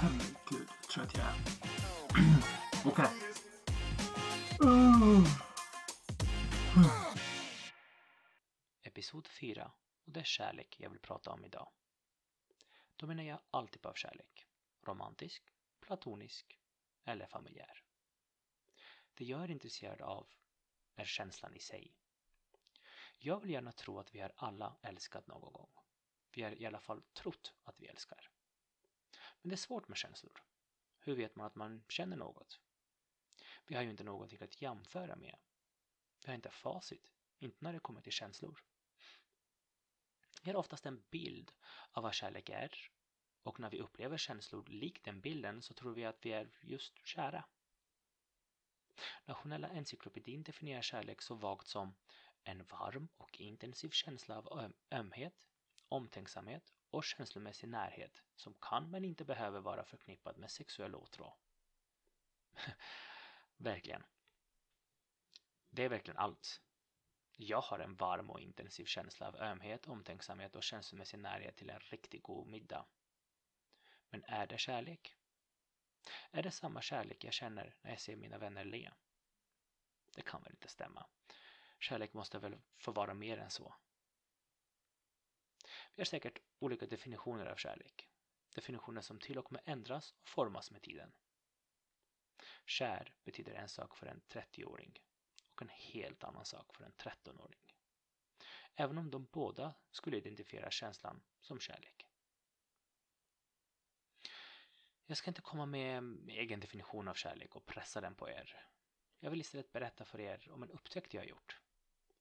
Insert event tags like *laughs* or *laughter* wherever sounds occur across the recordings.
herregud. Jag tror att jag är. *clears throat* Okej. Uh. Episod 4 och det är kärlek jag vill prata om idag. Då menar jag all typ av kärlek. Romantisk, platonisk eller familjär. Det jag är intresserad av är känslan i sig. Jag vill gärna tro att vi har alla älskat någon gång. Vi har i alla fall trott att vi älskar. Men det är svårt med känslor. Hur vet man att man känner något? Vi har ju inte någonting att jämföra med. Vi har inte facit, inte när det kommer till känslor. Vi har oftast en bild av vad kärlek är och när vi upplever känslor likt den bilden så tror vi att vi är just kära. Nationella encyklopedin definierar kärlek så vagt som en varm och intensiv känsla av öm ömhet, omtänksamhet och känslomässig närhet som kan men inte behöver vara förknippad med sexuell åtrå. *laughs* verkligen. Det är verkligen allt. Jag har en varm och intensiv känsla av ömhet, omtänksamhet och känslomässig närhet till en riktigt god middag. Men är det kärlek? Är det samma kärlek jag känner när jag ser mina vänner le? Det kan väl inte stämma? Kärlek måste väl få vara mer än så? Vi har säkert olika definitioner av kärlek. Definitioner som till och med ändras och formas med tiden. Kär betyder en sak för en 30-åring och en helt annan sak för en 13-åring. Även om de båda skulle identifiera känslan som kärlek. Jag ska inte komma med egen definition av kärlek och pressa den på er. Jag vill istället berätta för er om en upptäckt jag har gjort.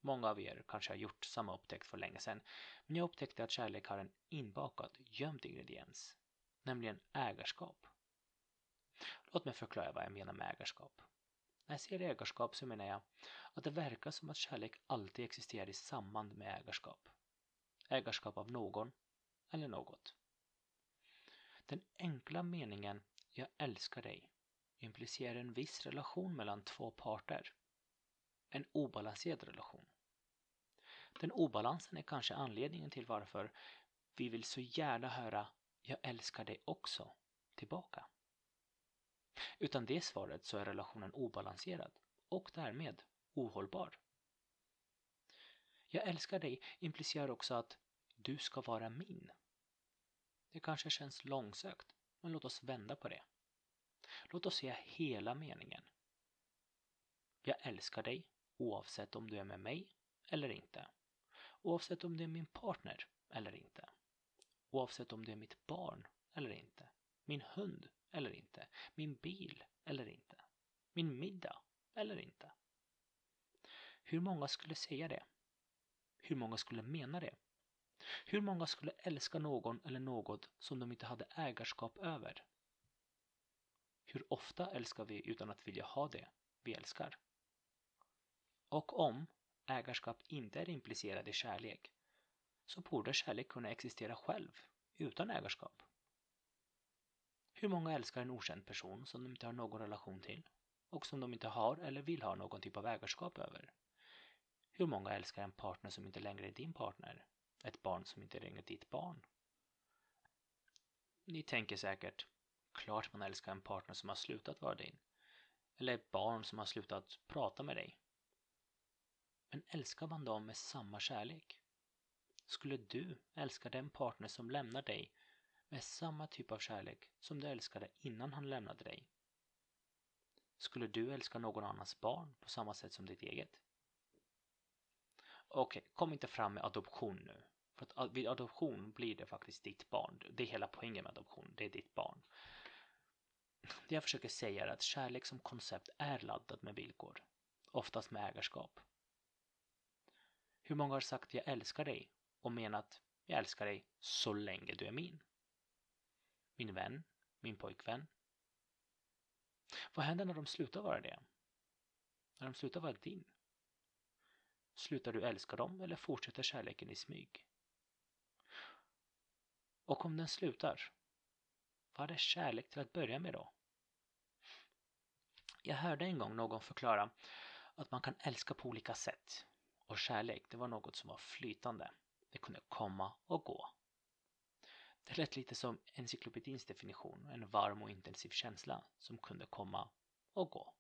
Många av er kanske har gjort samma upptäckt för länge sedan, men jag upptäckte att kärlek har en inbakad, gömd ingrediens, nämligen ägarskap. Låt mig förklara vad jag menar med ägarskap. När jag säger ägarskap så menar jag att det verkar som att kärlek alltid existerar i samband med ägarskap. Ägarskap av någon eller något. Den enkla meningen ”jag älskar dig” implicerar en viss relation mellan två parter. En obalanserad relation. Den obalansen är kanske anledningen till varför vi vill så gärna höra ”jag älskar dig också” tillbaka. Utan det svaret så är relationen obalanserad och därmed ohållbar. Jag älskar dig implicerar också att du ska vara min. Det kanske känns långsökt, men låt oss vända på det. Låt oss se hela meningen. Jag älskar dig oavsett om du är med mig eller inte. Oavsett om du är min partner eller inte. Oavsett om du är mitt barn eller inte. Min hund eller inte. Min bil eller inte. Min middag eller inte. Hur många skulle säga det? Hur många skulle mena det? Hur många skulle älska någon eller något som de inte hade ägarskap över? Hur ofta älskar vi utan att vilja ha det vi älskar? Och om ägarskap inte är implicerad i kärlek så borde kärlek kunna existera själv utan ägarskap. Hur många älskar en okänd person som de inte har någon relation till och som de inte har eller vill ha någon typ av ägarskap över? Hur många älskar en partner som inte längre är din partner? Ett barn som inte längre är ditt barn? Ni tänker säkert, klart man älskar en partner som har slutat vara din. Eller ett barn som har slutat prata med dig. Men älskar man dem med samma kärlek? Skulle du älska den partner som lämnar dig med samma typ av kärlek som du älskade innan han lämnade dig? Skulle du älska någon annans barn på samma sätt som ditt eget? Okej, okay, kom inte fram med adoption nu. För att vid adoption blir det faktiskt ditt barn. Det är hela poängen med adoption, det är ditt barn. Det jag försöker säga är att kärlek som koncept är laddad med villkor. Oftast med ägarskap. Hur många har sagt jag älskar dig och menat jag älskar dig så länge du är min? Min vän? Min pojkvän? Vad händer när de slutar vara det? När de slutar vara din? Slutar du älska dem eller fortsätter kärleken i smyg? Och om den slutar, vad är kärlek till att börja med då? Jag hörde en gång någon förklara att man kan älska på olika sätt och kärlek, det var något som var flytande. Det kunde komma och gå. Det lät lite som encyklopedins definition, en varm och intensiv känsla som kunde komma och gå.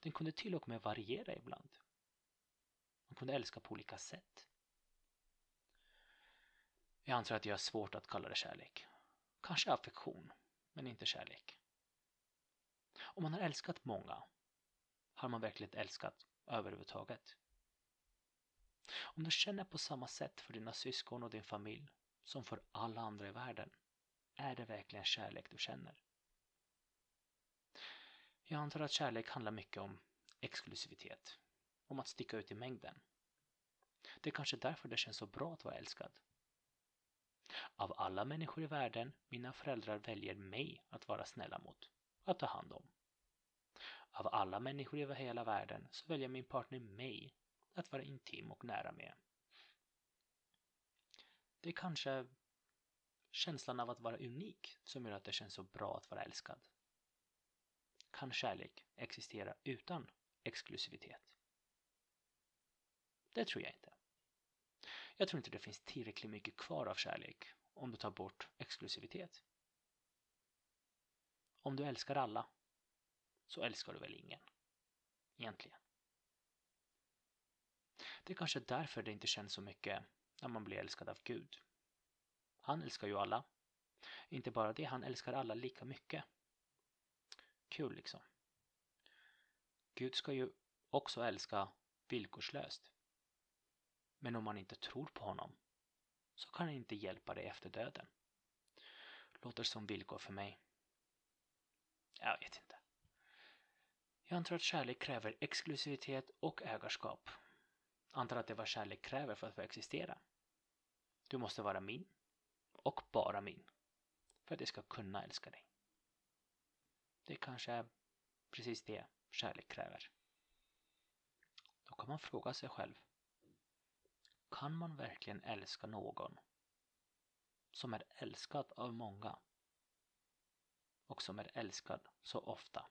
Den kunde till och med variera ibland. Man kunde älska på olika sätt. Jag antar att jag har svårt att kalla det kärlek. Kanske affektion, men inte kärlek. Om man har älskat många, har man verkligen älskat överhuvudtaget? Om du känner på samma sätt för dina syskon och din familj som för alla andra i världen, är det verkligen kärlek du känner? Jag antar att kärlek handlar mycket om exklusivitet, om att sticka ut i mängden. Det är kanske därför det känns så bra att vara älskad. Av alla människor i världen, mina föräldrar väljer mig att vara snälla mot, att ta hand om. Av alla människor i hela världen så väljer min partner mig att vara intim och nära med. Det är kanske känslan av att vara unik som gör att det känns så bra att vara älskad. Kan kärlek existera utan exklusivitet? Det tror jag inte. Jag tror inte det finns tillräckligt mycket kvar av kärlek om du tar bort exklusivitet. Om du älskar alla så älskar du väl ingen? Egentligen. Det är kanske därför det inte känns så mycket när man blir älskad av Gud. Han älskar ju alla. Inte bara det, han älskar alla lika mycket. Kul liksom. Gud ska ju också älska villkorslöst. Men om man inte tror på honom så kan han inte hjälpa dig efter döden. Låter som villkor för mig. Jag vet inte. Jag antar att kärlek kräver exklusivitet och ägarskap. Antar att det är vad kärlek kräver för att få existera. Du måste vara min och bara min för att jag ska kunna älska dig. Det kanske är precis det kärlek kräver. Då kan man fråga sig själv. Kan man verkligen älska någon som är älskad av många och som är älskad så ofta